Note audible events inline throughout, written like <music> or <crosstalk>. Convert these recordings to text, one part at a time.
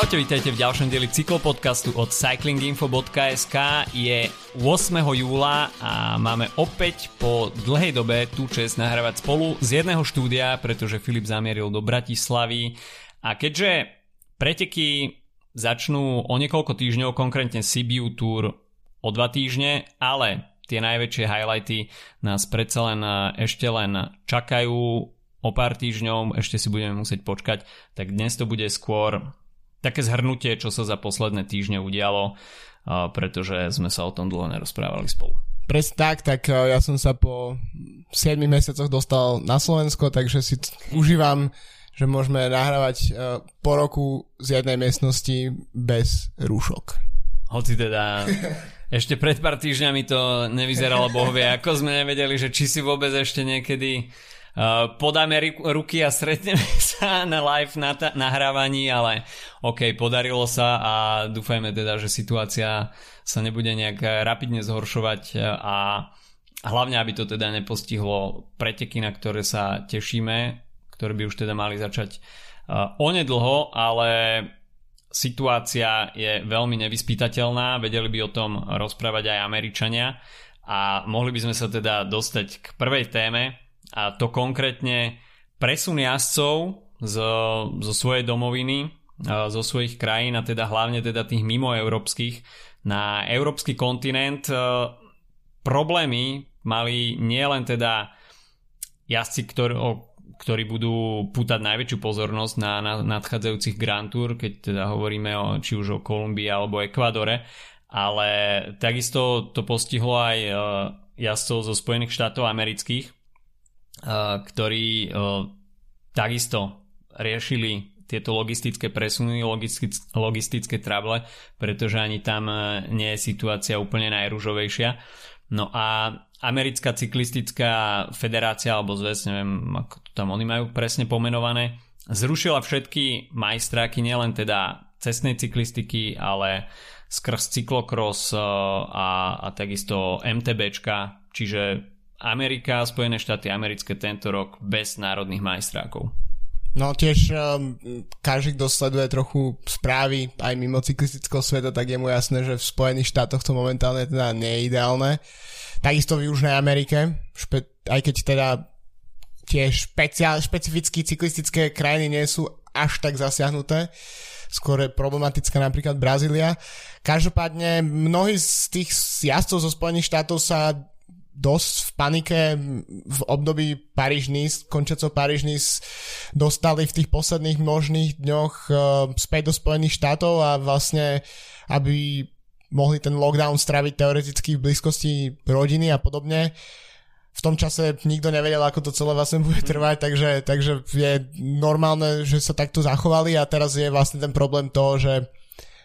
Čaute, vítajte v ďalšom dieli cyklopodcastu od cyclinginfo.sk. Je 8. júla a máme opäť po dlhej dobe tú čest nahrávať spolu z jedného štúdia, pretože Filip zamieril do Bratislavy. A keďže preteky začnú o niekoľko týždňov, konkrétne Sibiu Tour o dva týždne, ale tie najväčšie highlighty nás predsa len ešte len čakajú o pár týždňov, ešte si budeme musieť počkať, tak dnes to bude skôr také zhrnutie, čo sa za posledné týždne udialo, pretože sme sa o tom dlho nerozprávali spolu. Presne tak, tak ja som sa po 7 mesiacoch dostal na Slovensko, takže si užívam, že môžeme nahrávať po roku z jednej miestnosti bez rúšok. Hoci teda <laughs> ešte pred pár týždňami to nevyzeralo bohvie, ako sme nevedeli, že či si vôbec ešte niekedy podáme ruky a stretneme <laughs> sa na live nahrávaní, ale OK, podarilo sa a dúfajme teda, že situácia sa nebude nejak rapidne zhoršovať a hlavne, aby to teda nepostihlo preteky, na ktoré sa tešíme, ktoré by už teda mali začať uh, onedlho, ale situácia je veľmi nevyspytateľná, vedeli by o tom rozprávať aj Američania a mohli by sme sa teda dostať k prvej téme, a to konkrétne presun jazdcov zo, zo svojej domoviny, zo svojich krajín a teda hlavne teda tých mimoeurópskych na európsky kontinent. Problémy mali nielen teda jazdci, ktorí, ktorí budú pútať najväčšiu pozornosť na, na nadchádzajúcich Grand Tour, keď teda hovoríme o, či už o Kolumbii alebo Ekvadore, ale takisto to postihlo aj jazdcov zo Spojených štátov amerických, ktorí takisto riešili tieto logistické presuny, logistické trable, pretože ani tam e, nie je situácia úplne najružovejšia. No a americká cyklistická federácia alebo zväz, neviem ako to tam oni majú presne pomenované, zrušila všetky majstráky nielen teda cestnej cyklistiky, ale skrz cyklokros e, a, a takisto MTBčka, čiže Amerika a Spojené štáty americké tento rok bez národných majstrákov. No tiež um, každý, kto sleduje trochu správy aj mimo cyklistického sveta, tak je mu jasné, že v Spojených štátoch to momentálne teda nie ideálne. Takisto v Južnej Amerike, špe- aj keď teda tie špeciál, špecifické cyklistické krajiny nie sú až tak zasiahnuté, skôr je problematická napríklad Brazília. Každopádne mnohí z tých jazdcov zo Spojených štátov sa dosť v panike v období Paríž-Nice, končiaco Paríž-Nice dostali v tých posledných možných dňoch uh, späť do Spojených štátov a vlastne, aby mohli ten lockdown straviť teoreticky v blízkosti rodiny a podobne. V tom čase nikto nevedel, ako to celé vlastne bude trvať, takže, takže je normálne, že sa takto zachovali a teraz je vlastne ten problém toho, že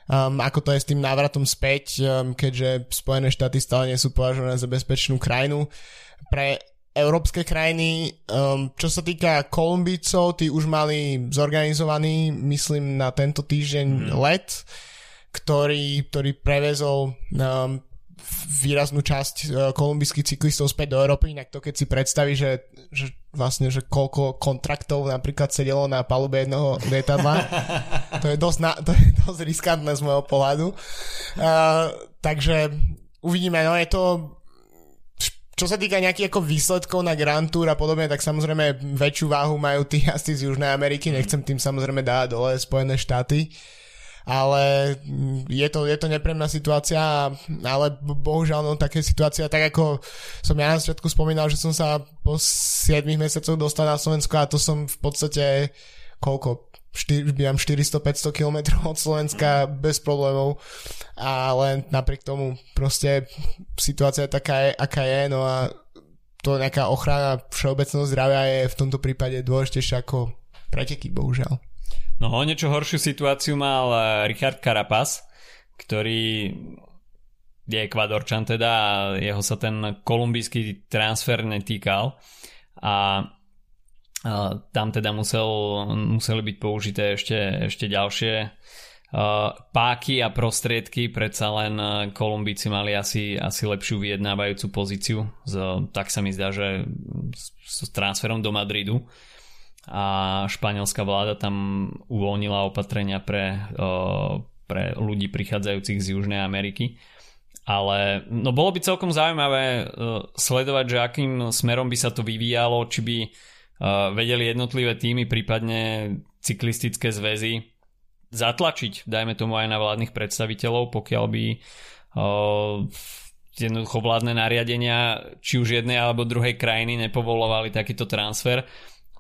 um, ako to je s tým návratom späť, um, keďže Spojené štáty stále nie sú považované za bezpečnú krajinu. Pre európske krajiny, um, čo sa týka Kolumbícov, tí už mali zorganizovaný, myslím, na tento týždeň mm. let, ktorý, ktorý prevezol um, výraznú časť uh, kolumbijských cyklistov späť do Európy, inak to keď si predstaví, že, že vlastne, že koľko kontraktov napríklad sedelo na palube jedného lietadla, <laughs> to je dosť, na, to je dosť riskantné z môjho pohľadu. Uh, takže uvidíme, no je to čo sa týka nejakých ako výsledkov na Grand Tour a podobne, tak samozrejme väčšiu váhu majú tí asi z Južnej Ameriky, nechcem tým samozrejme dať dole Spojené štáty. Uh, ale je to, je to nepríjemná situácia, ale bohužiaľ no, také situácia, tak ako som ja na začiatku spomínal, že som sa po 7 mesiacoch dostal na Slovensko a to som v podstate koľko, 400-500 km od Slovenska bez problémov, ale napriek tomu proste situácia je taká, aká je, no a to nejaká ochrana všeobecného zdravia je v tomto prípade dôležitejšia ako preteky, bohužiaľ. No o niečo horšiu situáciu mal Richard Carapaz, ktorý je ekvadorčan teda a jeho sa ten kolumbijský transfer netýkal. A, tam teda musel, museli byť použité ešte, ešte ďalšie páky a prostriedky, predsa len Kolumbíci mali asi, asi lepšiu vyjednávajúcu pozíciu, z, tak sa mi zdá, že s, s transferom do Madridu a španielská vláda tam uvoľnila opatrenia pre, pre ľudí prichádzajúcich z Južnej Ameriky. Ale no bolo by celkom zaujímavé sledovať, že akým smerom by sa to vyvíjalo, či by vedeli jednotlivé týmy, prípadne cyklistické zväzy zatlačiť, dajme tomu aj na vládnych predstaviteľov, pokiaľ by jednoducho vládne nariadenia či už jednej alebo druhej krajiny nepovolovali takýto transfer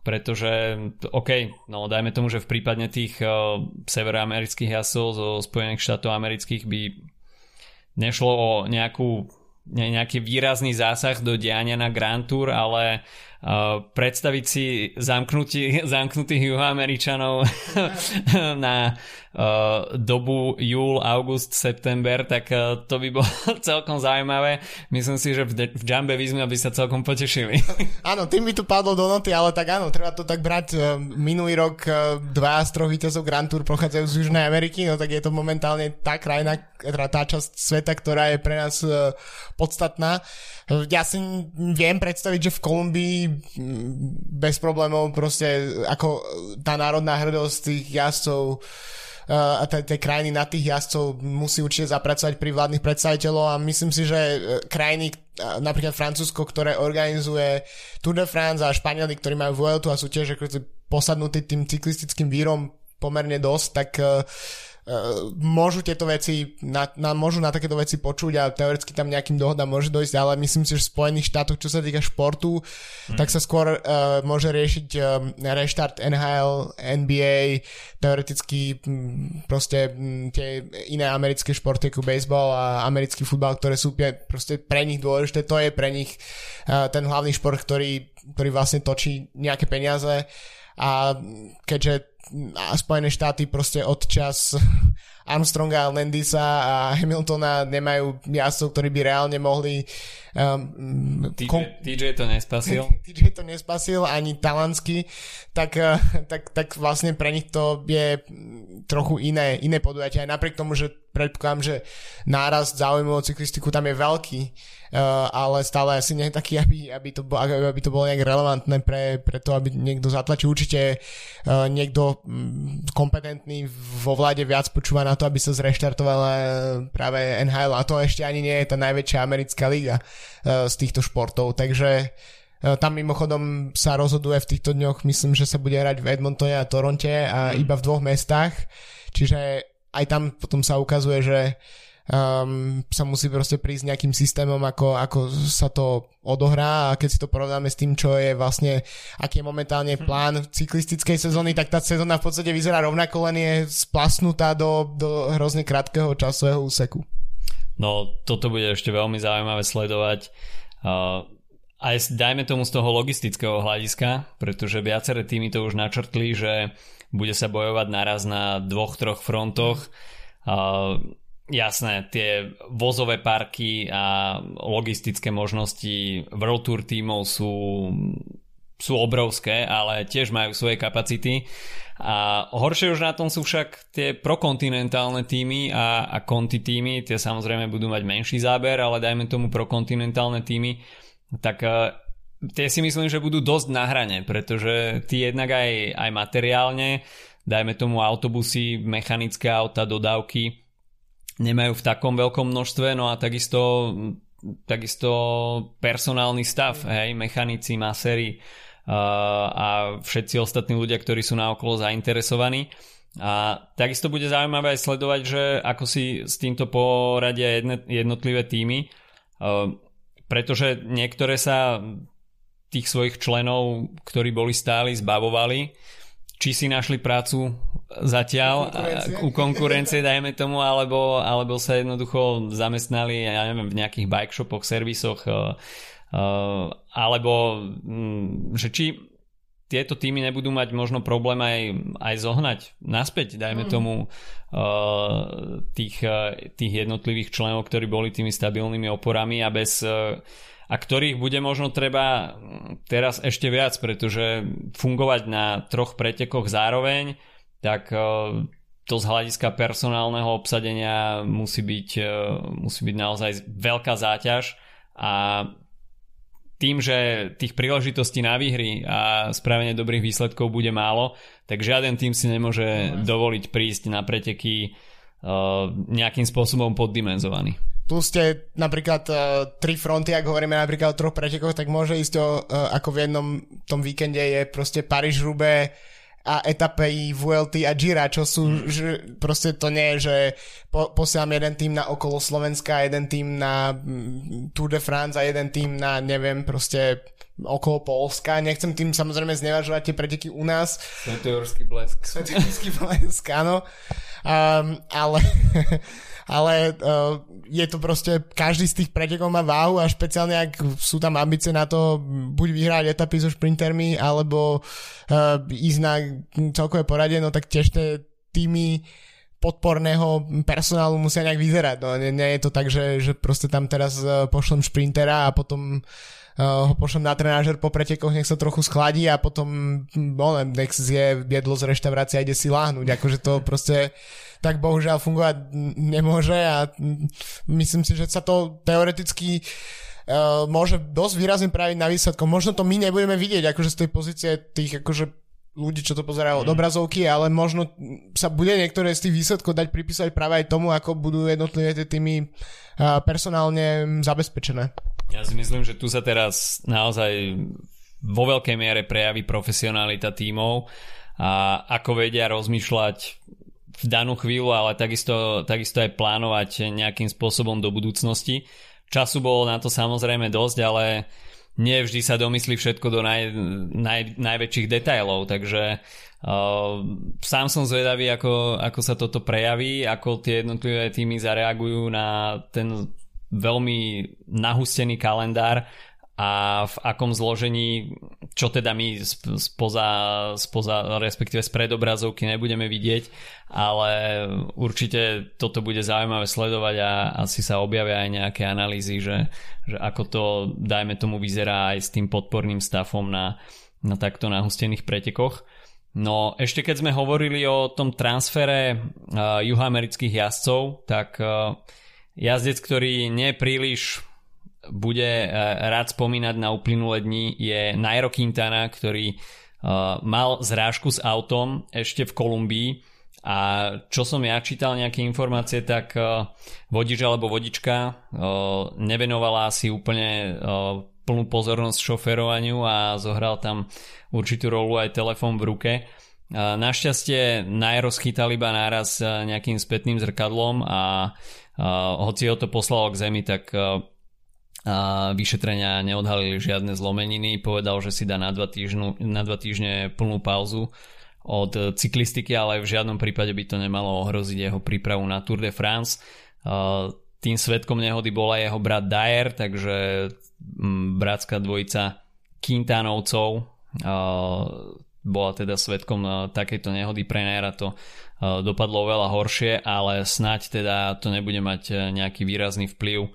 pretože OK, no dajme tomu, že v prípadne tých uh, severoamerických jasov zo Spojených štátov amerických by nešlo o nejakú, ne, nejaký výrazný zásah do diania na Grand Tour, ale predstaviť si zamknutí, <laughs> zamknutých juhoameričanov <laughs> na uh, dobu júl, august, september, tak uh, to by bolo <laughs> celkom zaujímavé. Myslím si, že v, de- v Jumbe Visma by sa celkom potešili. <laughs> áno, tým by to padlo do noty, ale tak áno, treba to tak brať. Uh, minulý rok dva z troch víťazov Grand Tour pochádzajú z Južnej Ameriky, no tak je to momentálne tá krajina, teda tá časť sveta, ktorá je pre nás podstatná. Ja si viem predstaviť, že v Kolumbii bez problémov proste ako tá národná hrdosť tých jazdcov a tej krajiny na tých jazdcov musí určite zapracovať pri vládnych predstaviteľov a myslím si, že e, krajiny napríklad Francúzsko, ktoré organizuje Tour de France a Španieli, ktorí majú Vueltu a sú tiež posadnutí tým cyklistickým vírom pomerne dosť, tak Uh, môžu tieto veci, na, na, môžu na takéto veci počuť a teoreticky tam nejakým dohodám môže dojsť, ale myslím si, že v Spojených štátoch, čo sa týka športu, mm. tak sa skôr uh, môže riešiť um, reštart NHL, NBA, teoreticky m, proste m, tie iné americké športy ako baseball a americký futbal, ktoré sú proste pre nich dôležité, to je pre nich uh, ten hlavný šport, ktorý, ktorý vlastne točí nejaké peniaze a keďže a Spojené štáty proste od čas Armstronga, Landisa a Hamiltona nemajú jazdcov, ktorí by reálne mohli um, TJ. TJ to nespasil <laughs> TJ to nespasil ani Talansky tak, uh, tak, tak vlastne pre nich to je trochu iné, iné podujatie aj napriek tomu, že predpokladám, že nárast záujmu o cyklistiku tam je veľký uh, ale stále asi nie taký, aby, aby, to, bolo, aby to bolo nejak relevantné pre, pre to, aby niekto zatlačil. Určite uh, niekto mm, kompetentný vo vláde viac počúva na to, aby sa zreštartovala uh, práve NHL a to ešte ani nie je tá najväčšia americká liga uh, z týchto športov, takže uh, tam mimochodom sa rozhoduje v týchto dňoch, myslím, že sa bude hrať v Edmontone a Toronte a mm. iba v dvoch mestách, čiže aj tam potom sa ukazuje, že uh, um, sa musí proste prísť nejakým systémom, ako, ako sa to odohrá a keď si to porovnáme s tým, čo je vlastne, aký je momentálne hm. plán cyklistickej sezóny, tak tá sezóna v podstate vyzerá rovnako, len je splasnutá do, do hrozne krátkeho časového úseku. No, toto bude ešte veľmi zaujímavé sledovať. Uh, aj dajme tomu z toho logistického hľadiska, pretože viaceré týmy to už načrtli, že bude sa bojovať naraz na dvoch, troch frontoch. Uh, Jasné, tie vozové parky a logistické možnosti World Tour tímov sú, sú obrovské, ale tiež majú svoje kapacity. A horšie už na tom sú však tie prokontinentálne týmy a, a konti týmy, tie samozrejme budú mať menší záber, ale dajme tomu prokontinentálne týmy, tak e, tie si myslím, že budú dosť na hrane, pretože tí jednak aj, aj materiálne, dajme tomu autobusy, mechanické auta, dodávky, nemajú v takom veľkom množstve, no a takisto, takisto personálny stav, hej, mechanici, masery uh, a všetci ostatní ľudia, ktorí sú na okolo zainteresovaní. A takisto bude zaujímavé aj sledovať, že ako si s týmto poradia jednotlivé týmy, uh, pretože niektoré sa tých svojich členov, ktorí boli stáli, zbavovali, či si našli prácu zatiaľ konkurencie. u konkurencie, dajme tomu, alebo, alebo sa jednoducho zamestnali, ja neviem, v nejakých bike shopoch, servisoch, uh, uh, alebo um, že či tieto týmy nebudú mať možno problém aj, aj zohnať naspäť, dajme mm. tomu uh, tých, tých jednotlivých členov, ktorí boli tými stabilnými oporami a bez a ktorých bude možno treba teraz ešte viac, pretože fungovať na troch pretekoch zároveň tak eh, to z hľadiska personálneho obsadenia musí byť, eh, musí byť naozaj veľká záťaž a tým, že tých príležitostí na výhry a spravenie dobrých výsledkov bude málo, tak žiaden tým si nemôže dovoliť prísť na preteky uh, nejakým spôsobom poddimenzovaný. Tu ste napríklad uh, tri fronty, ak hovoríme napríklad o troch pretekoch, tak môže ísť o, uh, ako v jednom tom víkende je proste Paríž-Roubaix, a etape VLT a Gira, čo sú, mm. že proste to nie je, že po, posielam jeden tým na okolo Slovenska, jeden tým na mm, Tour de France a jeden tým na, neviem, proste okolo Polska. Nechcem tým samozrejme znevažovať tie preteky u nás. Svetojorský blesk. <laughs> Svetojorský blesk, áno. Um, ale <laughs> ale uh, je to proste, každý z tých pretekov má váhu a špeciálne ak sú tam ambície na to buď vyhrať etapy so šprintermi alebo uh, ísť na celkové poradie, no tak tiež tie týmy podporného personálu musia nejak vyzerať. No, nie, nie je to tak, že, že proste tam teraz uh, pošlem šprintera a potom uh, ho pošlem na trenážer po pretekoch, nech sa trochu schladí a potom no, nech zje jedlo z reštaurácie a ide si láhnuť. Akože to proste tak bohužiaľ fungovať nemôže a myslím si, že sa to teoreticky uh, môže dosť výrazne praviť na výsledkom. Možno to my nebudeme vidieť akože z tej pozície tých akože ľudí, čo to pozerajú od mm. obrazovky, ale možno sa bude niektoré z tých výsledkov dať pripísať práve aj tomu, ako budú jednotlivé tie týmy uh, personálne zabezpečené. Ja si myslím, že tu sa teraz naozaj vo veľkej miere prejaví profesionalita tímov a ako vedia rozmýšľať v danú chvíľu, ale takisto, takisto aj plánovať nejakým spôsobom do budúcnosti. Času bolo na to samozrejme dosť, ale nie vždy sa domyslí všetko do naj, naj, najväčších detailov, takže uh, sám som zvedavý, ako, ako sa toto prejaví, ako tie jednotlivé týmy zareagujú na ten veľmi nahustený kalendár a v akom zložení, čo teda my spoza, spoza respektíve z predobrazovky nebudeme vidieť, ale určite toto bude zaujímavé sledovať a asi sa objavia aj nejaké analýzy, že, že ako to, dajme tomu, vyzerá aj s tým podporným stavom na, na takto nahustených pretekoch. No ešte keď sme hovorili o tom transfere uh, juhoamerických jazdcov, tak uh, jazdec, ktorý nie príliš bude eh, rád spomínať na uplynulé dni je Nairo Quintana, ktorý eh, mal zrážku s autom ešte v Kolumbii a čo som ja čítal nejaké informácie, tak eh, vodič alebo vodička nevenovala si úplne plnú pozornosť šoferovaniu a zohral tam určitú rolu aj telefón v ruke. Našťastie Nairo schytal iba náraz nejakým spätným zrkadlom a hoci ho to poslalo k zemi, tak a vyšetrenia neodhalili žiadne zlomeniny, povedal, že si dá na dva, týždňu, na dva týždne plnú pauzu od cyklistiky, ale v žiadnom prípade by to nemalo ohroziť jeho prípravu na Tour de France. Tým svetkom nehody bola jeho brat Dyer, takže bratská dvojica Quintanovcov bola teda svetkom takejto nehody pre Naira to dopadlo veľa horšie, ale snať teda to nebude mať nejaký výrazný vplyv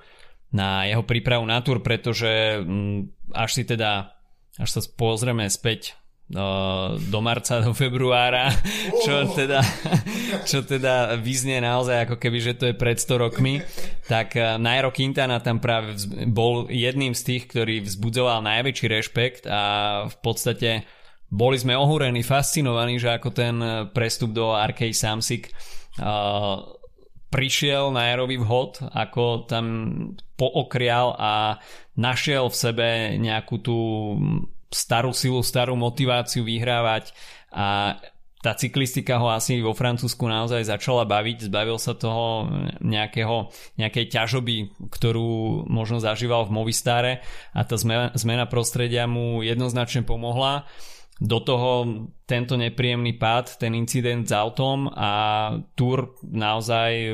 na jeho prípravu na tur, pretože mm, až si teda, až sa pozrieme späť uh, do marca, do februára, <laughs> čo teda, <laughs> čo teda vyznie naozaj ako keby, že to je pred 100 rokmi, tak uh, Nairo Quintana tam práve bol jedným z tých, ktorý vzbudzoval najväčší rešpekt a v podstate boli sme ohúrení, fascinovaní, že ako ten prestup do Arkej Samsic uh, prišiel na Aerový vhod, ako tam pookrial a našiel v sebe nejakú tú starú silu, starú motiváciu vyhrávať a tá cyklistika ho asi vo Francúzsku naozaj začala baviť, zbavil sa toho nejakého, nejakej ťažoby, ktorú možno zažíval v Movistare a tá zmena, zmena prostredia mu jednoznačne pomohla do toho tento nepríjemný pád, ten incident s autom a Tour naozaj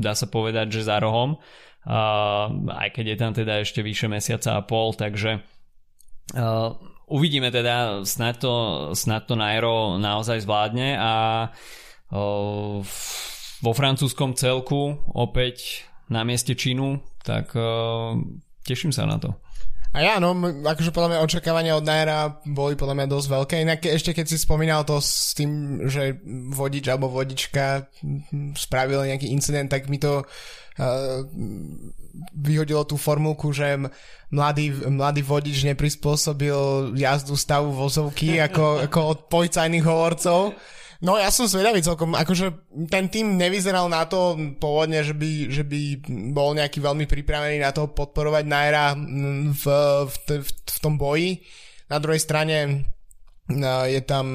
dá sa povedať, že za rohom uh, aj keď je tam teda ešte vyše mesiaca a pol, takže uh, uvidíme teda, snad to, snad to Nairo naozaj zvládne a uh, vo francúzskom celku opäť na mieste činu, tak uh, teším sa na to. A ja, no, akože podľa mňa očakávania od Naira boli podľa mňa dosť veľké. Inak ešte keď si spomínal to s tým, že vodič alebo vodička spravil nejaký incident, tak mi to uh, vyhodilo tú formulku, že mladý, mladý vodič neprispôsobil jazdu stavu vozovky <laughs> ako, ako od policajných hovorcov. No ja som zvedavý celkom, akože ten tým nevyzeral na to pôvodne, že by, že by bol nejaký veľmi pripravený na to podporovať Naira v, v, v, v tom boji. Na druhej strane No, je tam,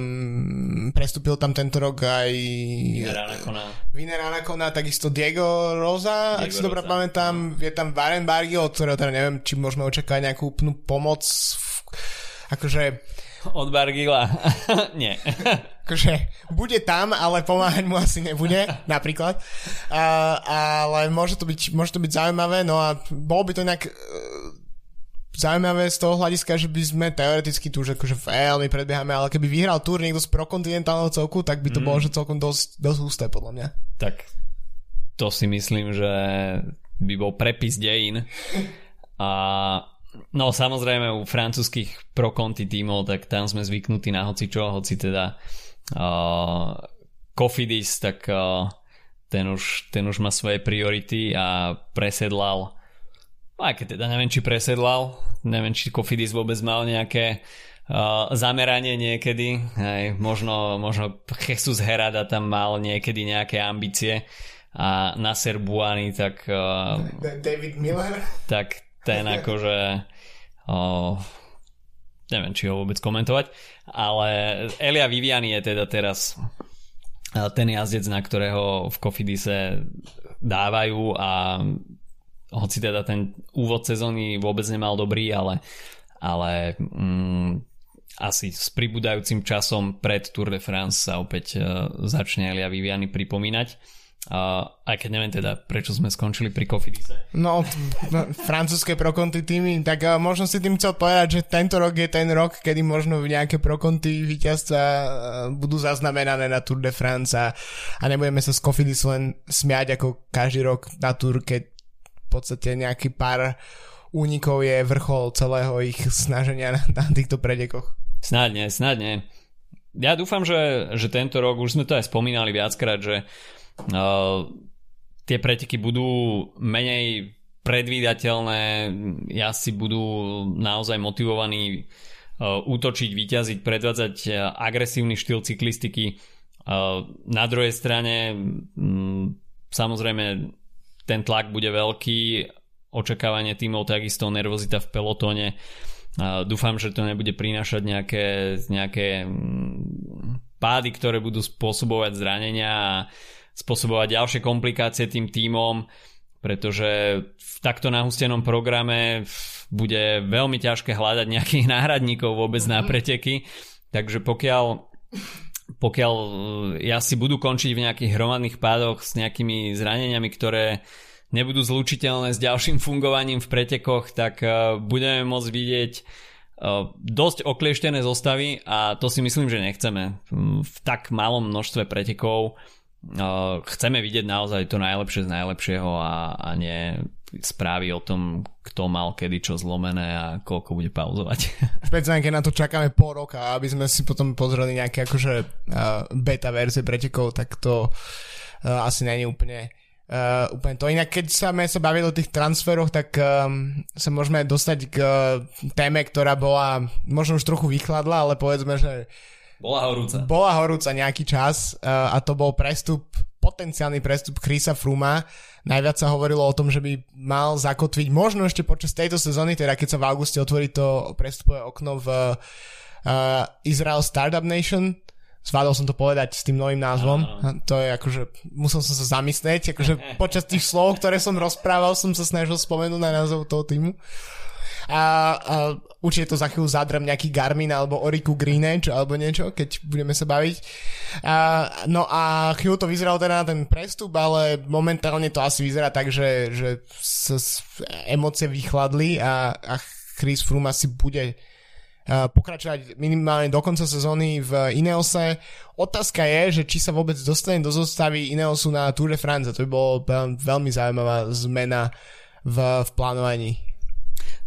prestúpil tam tento rok aj Viner Anacona, takisto Diego Rosa, Diego ak si dobre pamätám, je tam Varen Bargio, od ktorého teda neviem, či môžeme očakávať nejakú úplnú pomoc, akože... Od Bargila, <laughs> nie. <laughs> akože bude tam, ale pomáhať mu asi nebude, <laughs> napríklad. A, ale môže to, byť, môže to byť zaujímavé, no a bolo by to inak zaujímavé z toho hľadiska, že by sme teoreticky tu už akože veľmi predbiehame, ale keby vyhral túr niekto z prokontinentálneho celku, tak by to mm. bolo že celkom dosť, dosť husté podľa mňa. Tak to si myslím, že by bol prepis dejín. <laughs> A no samozrejme u francúzských prokonti tímov, tak tam sme zvyknutí na hoci čo, hoci teda uh, Kofidis, tak ten, už, ten už má svoje priority a presedlal. Aj keď teda neviem, či presedlal, neviem, či Kofidis vôbec mal nejaké uh, zameranie niekedy, Hej, možno, možno Jesus Herada tam mal niekedy nejaké ambície. A Nasser Buany, tak uh, David Miller? tak ten <laughs> akože uh, neviem, či ho vôbec komentovať, ale Elia Viviani je teda teraz ten jazdec, na ktorého v Kofidise dávajú a hoci teda ten úvod sezóny vôbec nemal dobrý, ale, ale mm, asi s pribúdajúcim časom pred Tour de France sa opäť uh, začne Elia Viviani pripomínať. Uh, aj keď neviem teda, prečo sme skončili pri Kofidise. No, francúzske prokonty týmy, tak uh, možno si tým chcel povedať, že tento rok je ten rok, kedy možno nejaké prokonty víťazca uh, budú zaznamenané na Tour de France a, a nebudeme sa z Kofidis len smiať ako každý rok na Tour, keď v podstate nejaký pár únikov je vrchol celého ich snaženia na, na týchto predekoch. Snadne, snadne. Ja dúfam, že, že tento rok, už sme to aj spomínali viackrát, že uh, tie preteky budú menej predvídateľné, si budú naozaj motivovaní uh, útočiť, vyťaziť, predvádzať uh, agresívny štýl cyklistiky. Na druhej strane um, samozrejme ten tlak bude veľký, očakávanie tímov takisto, nervozita v pelotóne. Dúfam, že to nebude prinášať nejaké, nejaké mm, pády, ktoré budú spôsobovať zranenia a spôsobovať ďalšie komplikácie tým tímom, pretože v takto nahustenom programe bude veľmi ťažké hľadať nejakých <laughs> náhradníkov vôbec na mhm. preteky. Takže pokiaľ pokiaľ e, ja si budú končiť v nejakých hromadných pádoch s nejakými zraneniami, ktoré nebudú zlučiteľné s ďalším fungovaním v pretekoch, tak e, budeme môcť vidieť e, dosť oklieštené zostavy a to si myslím, že nechceme. V tak malom množstve pretekov chceme vidieť naozaj to najlepšie z najlepšieho a, a nie správy o tom, kto mal kedy čo zlomené a koľko bude pauzovať. <laughs> Špeciálne, keď na to čakáme pol roka, aby sme si potom pozreli nejaké akože uh, beta verzie pretekov, tak to uh, asi není úplne Uh, úplne to. Inak keď sa sme sa bavili o tých transferoch, tak um, sa môžeme dostať k téme, ktorá bola možno už trochu vychladla, ale povedzme, že bola horúca. Bola horúca nejaký čas uh, a to bol prestup, potenciálny prestup Chrisa Fruma Najviac sa hovorilo o tom, že by mal zakotviť možno ešte počas tejto sezóny, teda keď sa v auguste otvorí to prestupové okno v uh, Israel Startup Nation. Zvládol som to povedať s tým novým názvom. Uh-huh. To je akože, musel som sa zamyslieť, akože počas tých slov, ktoré som rozprával, som sa snažil spomenúť na názov toho týmu. A, a určite to za chvíľu zadrem nejaký Garmin alebo Oriku Greenedge alebo niečo, keď budeme sa baviť. A, no a chvíľu to vyzeralo teda na ten prestup, ale momentálne to asi vyzerá tak, že, že sa emócie vychladli a, a Chris Froome asi bude pokračovať minimálne do konca sezóny v Ineose. Otázka je, že či sa vôbec dostane do zostavy Ineosu na Tour de France. To by bolo veľmi zaujímavá zmena v, v plánovaní.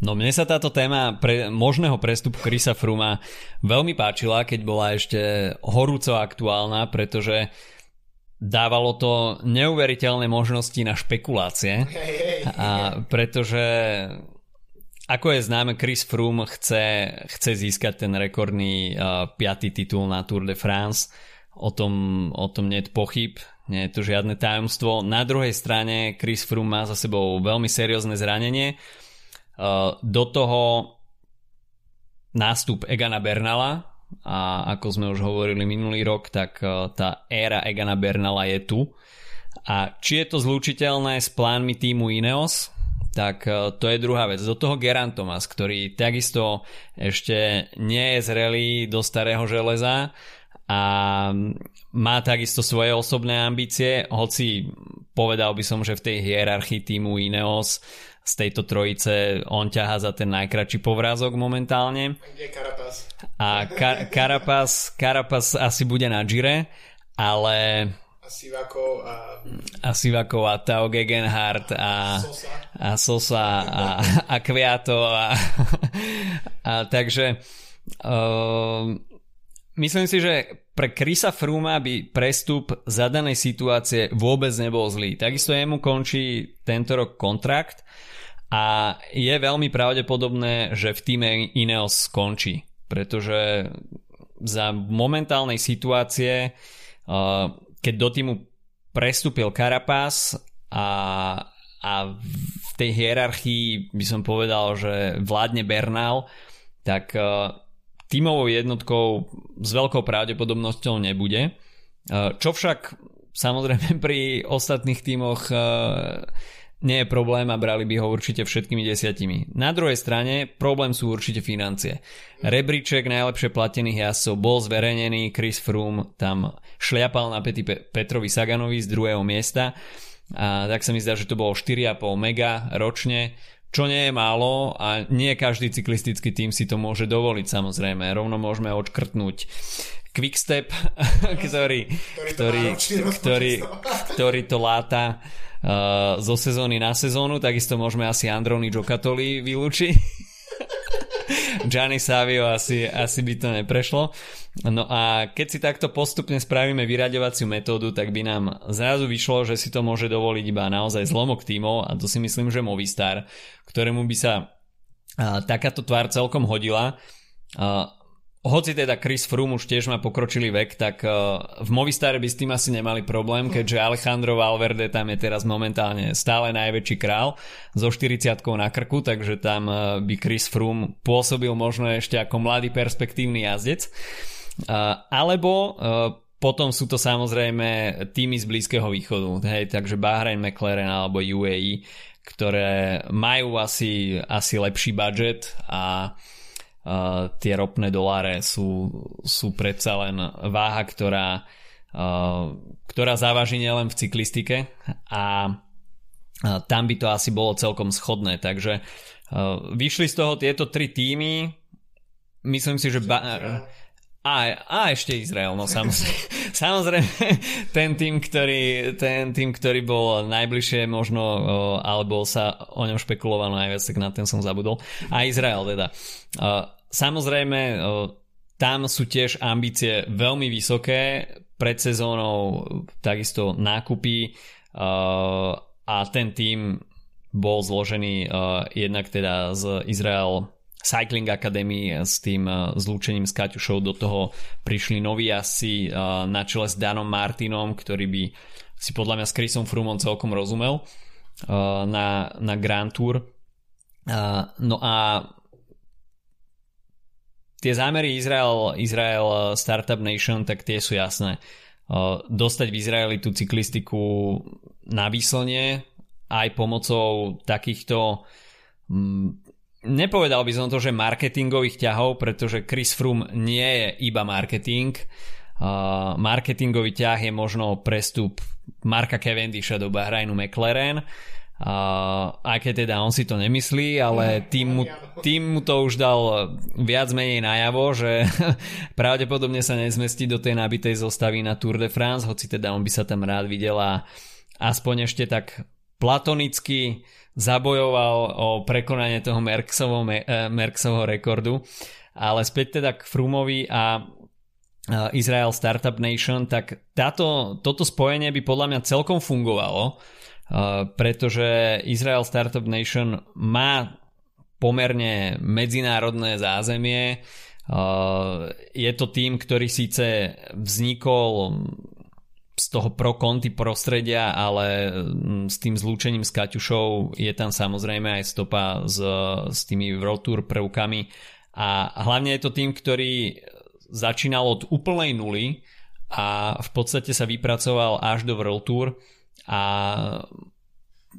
No mne sa táto téma pre, možného prestupu Krisa Fruma veľmi páčila, keď bola ešte horúco aktuálna, pretože dávalo to neuveriteľné možnosti na špekulácie, a pretože ako je známe, Chris Froome chce, chce získať ten rekordný uh, piatý titul na Tour de France. O tom, o tom nie je pochyb, nie je to žiadne tajomstvo. Na druhej strane Chris Froome má za sebou veľmi seriózne zranenie. Uh, do toho nástup Egana Bernala a ako sme už hovorili minulý rok, tak uh, tá éra Egana Bernala je tu. A či je to zlučiteľné s plánmi týmu Ineos, tak e, to je druhá vec. Do toho Geran Thomas, ktorý takisto ešte nie je zrelý do starého železa a má takisto svoje osobné ambície, hoci povedal by som, že v tej hierarchii týmu Ineos z tejto trojice on ťaha za ten najkračší povrázok momentálne. Kde je Carapaz? A Ka- Carapaz, Carapaz asi bude na Gire, ale Sivakov a... A Sivakov a Tao Gegenhardt a Sosa a, Sosa a, a Kviato a, a takže uh, myslím si, že pre Krisa Fruma by prestup za danej situácie vôbec nebol zlý. Takisto jemu končí tento rok kontrakt a je veľmi pravdepodobné, že v týme Ineos skončí, pretože za momentálnej situácie uh, keď do týmu prestúpil Carapaz a, a v tej hierarchii by som povedal, že vládne Bernal, tak uh, tímovou jednotkou s veľkou pravdepodobnosťou nebude. Uh, čo však samozrejme pri ostatných tímoch nie je problém a brali by ho určite všetkými desiatimi. Na druhej strane problém sú určite financie. Rebríček najlepšie platených jazdcov bol zverejnený, Chris Froome tam šliapal na Peti Petrovi Saganovi z druhého miesta a tak sa mi zdá, že to bolo 4,5 mega ročne, čo nie je málo a nie každý cyklistický tým si to môže dovoliť samozrejme. Rovno môžeme odškrtnúť Quickstep, <laughs> ktorý, ktorý, ktorý, ktorý to láta zo sezóny na sezónu, takisto môžeme asi Androni Giocattoli vylúčiť. <laughs> Gianni Savio asi, asi by to neprešlo. No a keď si takto postupne spravíme vyraďovaciu metódu, tak by nám zrazu vyšlo, že si to môže dovoliť iba naozaj zlomok tímov a to si myslím, že Movistar, ktorému by sa uh, takáto tvár celkom hodila. Uh, hoci teda Chris Froome už tiež má pokročilý vek, tak uh, v Movistare by s tým asi nemali problém, keďže Alejandro Valverde tam je teraz momentálne stále najväčší král so 40 na krku, takže tam uh, by Chris Froome pôsobil možno ešte ako mladý perspektívny jazdec. Uh, alebo potom sú to samozrejme týmy z Blízkeho východu, hej, takže Bahrain, McLaren alebo UAE, ktoré majú asi, asi lepší budget a tie ropné doláre sú, sú predsa len váha, ktorá, uh, ktorá závaží nielen v cyklistike a uh, tam by to asi bolo celkom schodné. Takže vyšli z toho tieto tri týmy. Myslím si, že... Ba- a, a ešte Izrael, no samozrejme. <laughs> samozrejme ten tým, ktorý, ten tým, ktorý bol najbližšie možno, alebo sa o ňom špekulovalo najviac, tak na ten som zabudol. A Izrael teda. Samozrejme, tam sú tiež ambície veľmi vysoké, pred sezónou takisto nákupy a ten tým bol zložený jednak teda z Izrael Cycling Academy s tým uh, zlúčením s Kaťušou do toho prišli noví asi uh, na čele s Danom Martinom, ktorý by si podľa mňa s Chrisom Frumom celkom rozumel na, na Grand Tour. No a tie zámery Izrael, Izrael Startup Nation, tak tie sú jasné. Dostať v Izraeli tú cyklistiku na výslnie aj pomocou takýchto mm, nepovedal by som to, že marketingových ťahov, pretože Chris Froome nie je iba marketing. Uh, marketingový ťah je možno prestup Marka Cavendisha do Bahrainu McLaren. Uh, aj keď teda on si to nemyslí, ale tým mu, tým mu to už dal viac menej najavo, že <laughs> pravdepodobne sa nezmestí do tej nabitej zostavy na Tour de France, hoci teda on by sa tam rád videl a aspoň ešte tak platonicky zabojoval o prekonanie toho Merksovho, eh, rekordu. Ale späť teda k Frumovi a Israel Startup Nation, tak táto, toto spojenie by podľa mňa celkom fungovalo, pretože Israel Startup Nation má pomerne medzinárodné zázemie. Je to tým, ktorý síce vznikol z toho pro konty prostredia, ale s tým zlúčením s Kaťušou je tam samozrejme aj stopa s, s tými World Tour prvkami. A hlavne je to tým, ktorý začínal od úplnej nuly a v podstate sa vypracoval až do World Tour a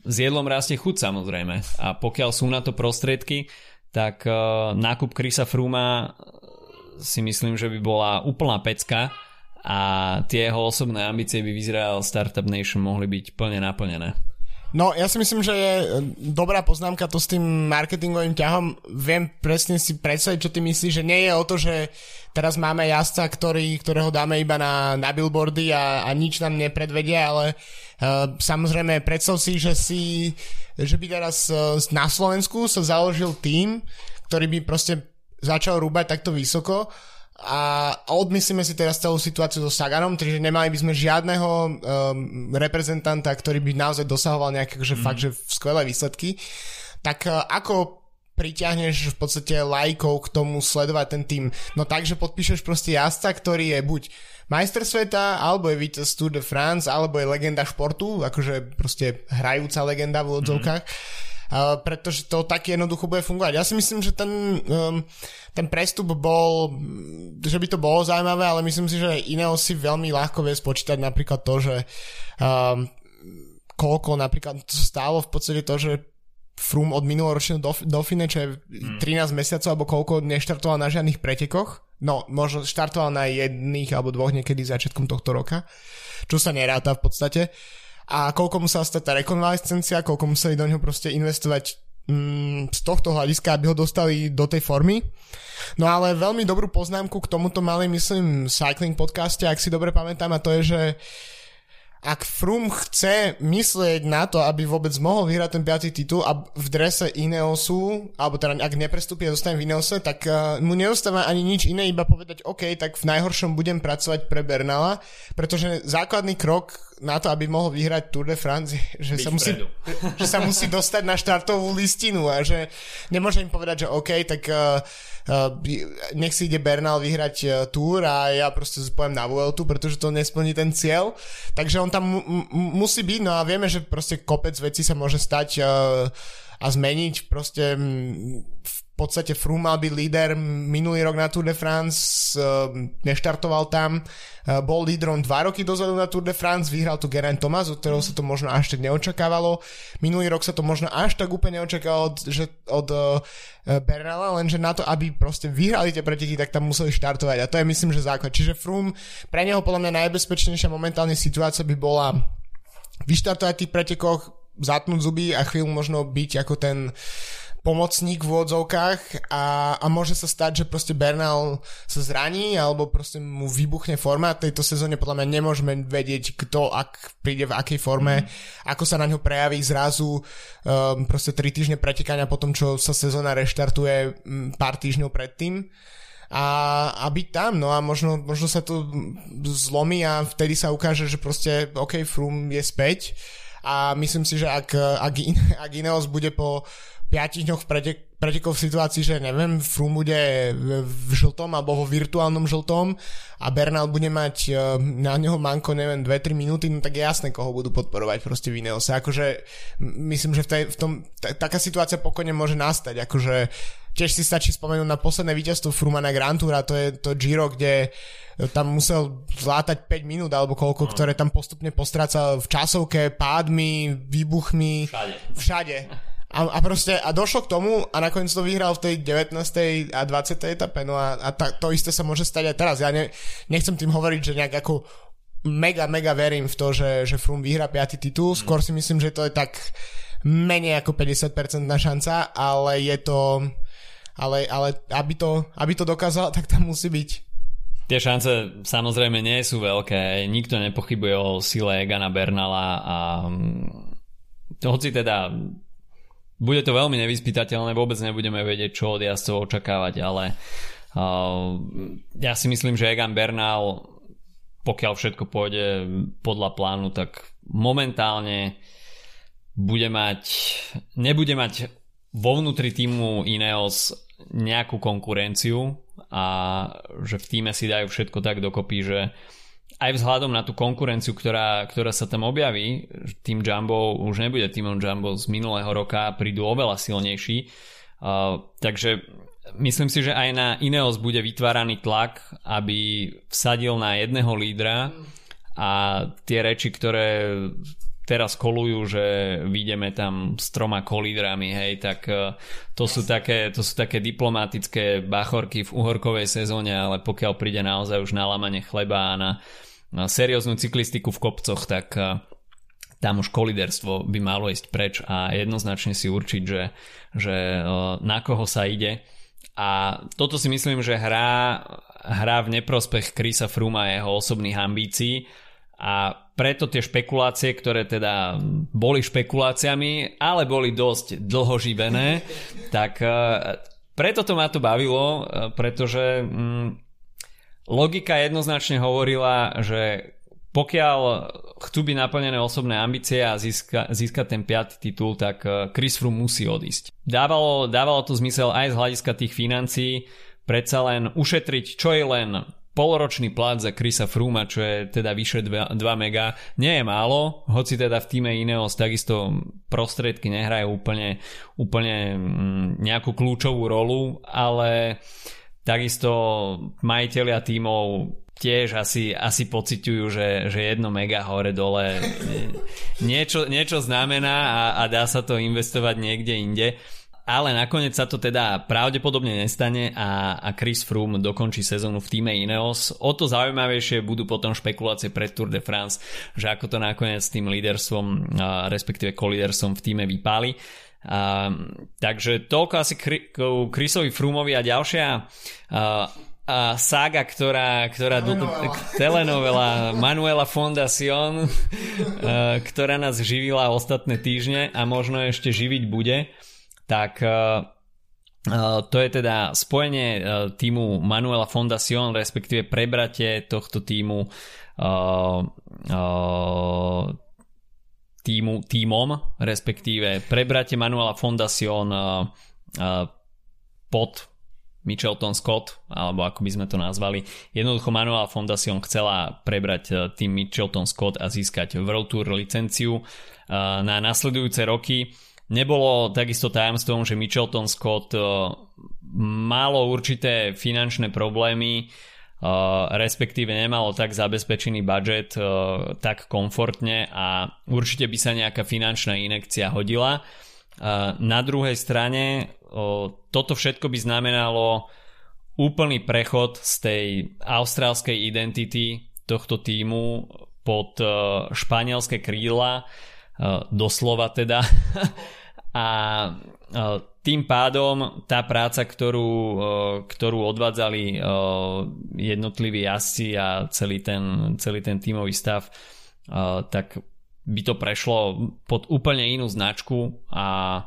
s jedlom rastie chuť samozrejme. A pokiaľ sú na to prostriedky tak uh, nákup Krisa Fruma si myslím, že by bola úplná pecka a tie jeho osobné ambície by vyzeral Startup Nation mohli byť plne naplnené. No, ja si myslím, že je e, dobrá poznámka to s tým marketingovým ťahom. Viem presne si predstaviť, čo ty myslíš, že nie je o to, že teraz máme jazdca, ktorý, ktorého dáme iba na, na billboardy a, a nič nám nepredvedia, ale uh, samozrejme predstav si, že si, že by teraz uh, na Slovensku sa založil tým, ktorý by proste začal rúbať takto vysoko a odmyslíme si teraz celú situáciu so Saganom, takže nemali by sme žiadneho um, reprezentanta, ktorý by naozaj dosahoval nejaké že mm. fakt, že skvelé výsledky. Tak uh, ako priťahneš v podstate lajkov k tomu sledovať ten tým? No takže podpíšeš proste jazdca, ktorý je buď majster sveta, alebo je víťaz Tour de France, alebo je legenda športu, akože proste hrajúca legenda v odzovkách. Mm pretože to tak jednoducho bude fungovať. Ja si myslím, že ten, um, ten prestup bol, že by to bolo zaujímavé, ale myslím si, že iného si veľmi ľahko vie spočítať napríklad to, že um, koľko napríklad stálo v podstate to, že Frum od minuloročného Dauphine, čo je 13 hmm. mesiacov alebo koľko neštartoval na žiadnych pretekoch. No, možno štartoval na jedných alebo dvoch niekedy začiatkom tohto roka, čo sa neráta v podstate a koľko musela stať tá rekonvalescencia, koľko museli do neho proste investovať mm, z tohto hľadiska, aby ho dostali do tej formy. No ale veľmi dobrú poznámku k tomuto mali, myslím, cycling podcaste, ak si dobre pamätám, a to je, že ak Frum chce myslieť na to, aby vôbec mohol vyhrať ten 5. titul a v drese Ineosu, alebo teda ak neprestúpi a zostane v Ineose, tak uh, mu neostáva ani nič iné, iba povedať, OK, tak v najhoršom budem pracovať pre Bernala, pretože základný krok na to, aby mohol vyhrať Tour de France, <laughs> že sa, musí, <laughs> že sa musí dostať na štartovú listinu a že nemôže im povedať, že OK, tak uh, uh, nech si ide Bernal vyhrať uh, Tour a ja proste pojem na Vueltu, pretože to nesplní ten cieľ. Takže on tam m- musí byť, no a vieme, že proste kopec vecí sa môže stať uh, a zmeniť proste v podstate Froome mal byť líder minulý rok na Tour de France, neštartoval tam, bol lídrom dva roky dozadu na Tour de France, vyhral tu Geraint Thomas, od ktorého sa to možno až tak neočakávalo. Minulý rok sa to možno až tak úplne neočakávalo od, že, od uh, Bernala, lenže na to, aby proste vyhrali tie preteky, tak tam museli štartovať a to je myslím, že základ. Čiže Froome, pre neho podľa mňa najbezpečnejšia momentálne situácia by bola vyštartovať tých pretekoch, zatnúť zuby a chvíľu možno byť ako ten pomocník v odzovkách a, a môže sa stať, že proste Bernal sa zraní alebo proste mu vybuchne forma. Tejto sezóne podľa mňa nemôžeme vedieť, kto ak príde v akej forme, mm. ako sa na ňo prejaví zrazu um, proste 3 týždne pretekania po tom, čo sa sezóna reštartuje um, pár týždňov predtým a, a byť tam, no a možno, možno sa to zlomí a vtedy sa ukáže, že proste OK, Froome je späť a myslím si, že ak, ak, ak Ineos bude po 5 dňoch pretek, pretekov v situácii, že neviem, Froome bude v žltom alebo vo virtuálnom žltom a Bernal bude mať e, na neho manko, neviem, 2-3 minúty, no tak je jasné, koho budú podporovať proste v Ineose. Akože myslím, že v, tej, v tom, t- taká situácia pokojne môže nastať, akože tiež si stačí spomenúť na posledné víťazstvo Fruma na Grand Tour a to je to Giro, kde tam musel zlátať 5 minút alebo koľko, no. ktoré tam postupne postrácal v časovke, pádmi, výbuchmi, všade. všade. A, a proste, a došlo k tomu a nakoniec to vyhral v tej 19. a 20. etape, no a, a ta, to isté sa môže stať aj teraz. Ja ne, nechcem tým hovoriť, že nejak ako mega, mega verím v to, že, že Froome vyhrá 5. titul, mm. skôr si myslím, že to je tak menej ako 50% na šanca, ale je to ale, ale aby, to, aby to dokázal, tak tam musí byť Tie šance samozrejme nie sú veľké, nikto nepochybuje o sile Egana Bernala a mm, hoci teda bude to veľmi nevyspytateľné, vôbec nebudeme vedieť, čo od jazdcov očakávať, ale ja si myslím, že Egan Bernal pokiaľ všetko pôjde podľa plánu, tak momentálne bude mať, nebude mať vo vnútri týmu Ineos nejakú konkurenciu a že v týme si dajú všetko tak dokopy, že aj vzhľadom na tú konkurenciu, ktorá, ktorá sa tam objaví, tým Jumbo už nebude týmom Jumbo z minulého roka, prídu oveľa silnejší. Uh, takže myslím si, že aj na Ineos bude vytváraný tlak, aby vsadil na jedného lídra a tie reči, ktoré teraz kolujú, že vidíme tam s troma kolídrami, hej, tak e, to sú, také, to sú také diplomatické bachorky v uhorkovej sezóne, ale pokiaľ príde naozaj už na lamanie chleba a na, na serióznu cyklistiku v kopcoch, tak e, tam už koliderstvo by malo ísť preč a jednoznačne si určiť, že, že e, na koho sa ide. A toto si myslím, že hrá, hrá v neprospech Krisa Fruma a jeho osobných ambícií. A preto tie špekulácie, ktoré teda boli špekuláciami, ale boli dosť dlho živené, tak e, preto to ma to bavilo, pretože mm, logika jednoznačne hovorila, že pokiaľ chcú byť naplnené osobné ambície a získa, získať ten piatý titul, tak eh, Chris Froome musí odísť. Dávalo, dávalo to zmysel aj z hľadiska tých financií, predsa len ušetriť čo je len poloročný plat za Chrisa Froome, čo je teda vyše 2, 2 mega, nie je málo, hoci teda v týme Ineos takisto prostriedky nehrajú úplne, úplne mm, nejakú kľúčovú rolu, ale takisto majiteľia tímov tiež asi, asi pociťujú, že, že jedno mega hore dole <laughs> niečo, niečo znamená a, a dá sa to investovať niekde inde. Ale nakoniec sa to teda pravdepodobne nestane a, a Chris Froome dokončí sezónu v týme Ineos. O to zaujímavejšie budú potom špekulácie pred Tour de France, že ako to nakoniec s tým líderstvom, respektíve kolíderstvom v týme vypáli. A, takže toľko asi Chrisovi Froomovi a ďalšia a, a saga, ktorá, ktorá telenovela. Do, telenovela Manuela Fondacion, ktorá nás živila ostatné týždne a možno ešte živiť bude, tak to je teda spojenie týmu Manuela Fondacion, respektíve prebratie tohto týmu týmu, týmom, respektíve prebratie Manuela Fondacion pod Michelton Scott, alebo ako by sme to nazvali. Jednoducho Manuel Fondacion chcela prebrať eh, tým Michelton Scott a získať World Tour licenciu eh, na nasledujúce roky. Nebolo takisto tajomstvom, že Michelton Scott eh, malo určité finančné problémy, respektíve nemalo tak zabezpečený budget tak komfortne a určite by sa nejaká finančná inekcia hodila. Na druhej strane toto všetko by znamenalo úplný prechod z tej austrálskej identity tohto týmu pod španielské krídla, doslova teda. <laughs> a tým pádom tá práca, ktorú, ktorú odvádzali jednotliví jazdci a celý ten, celý ten tímový stav, tak by to prešlo pod úplne inú značku a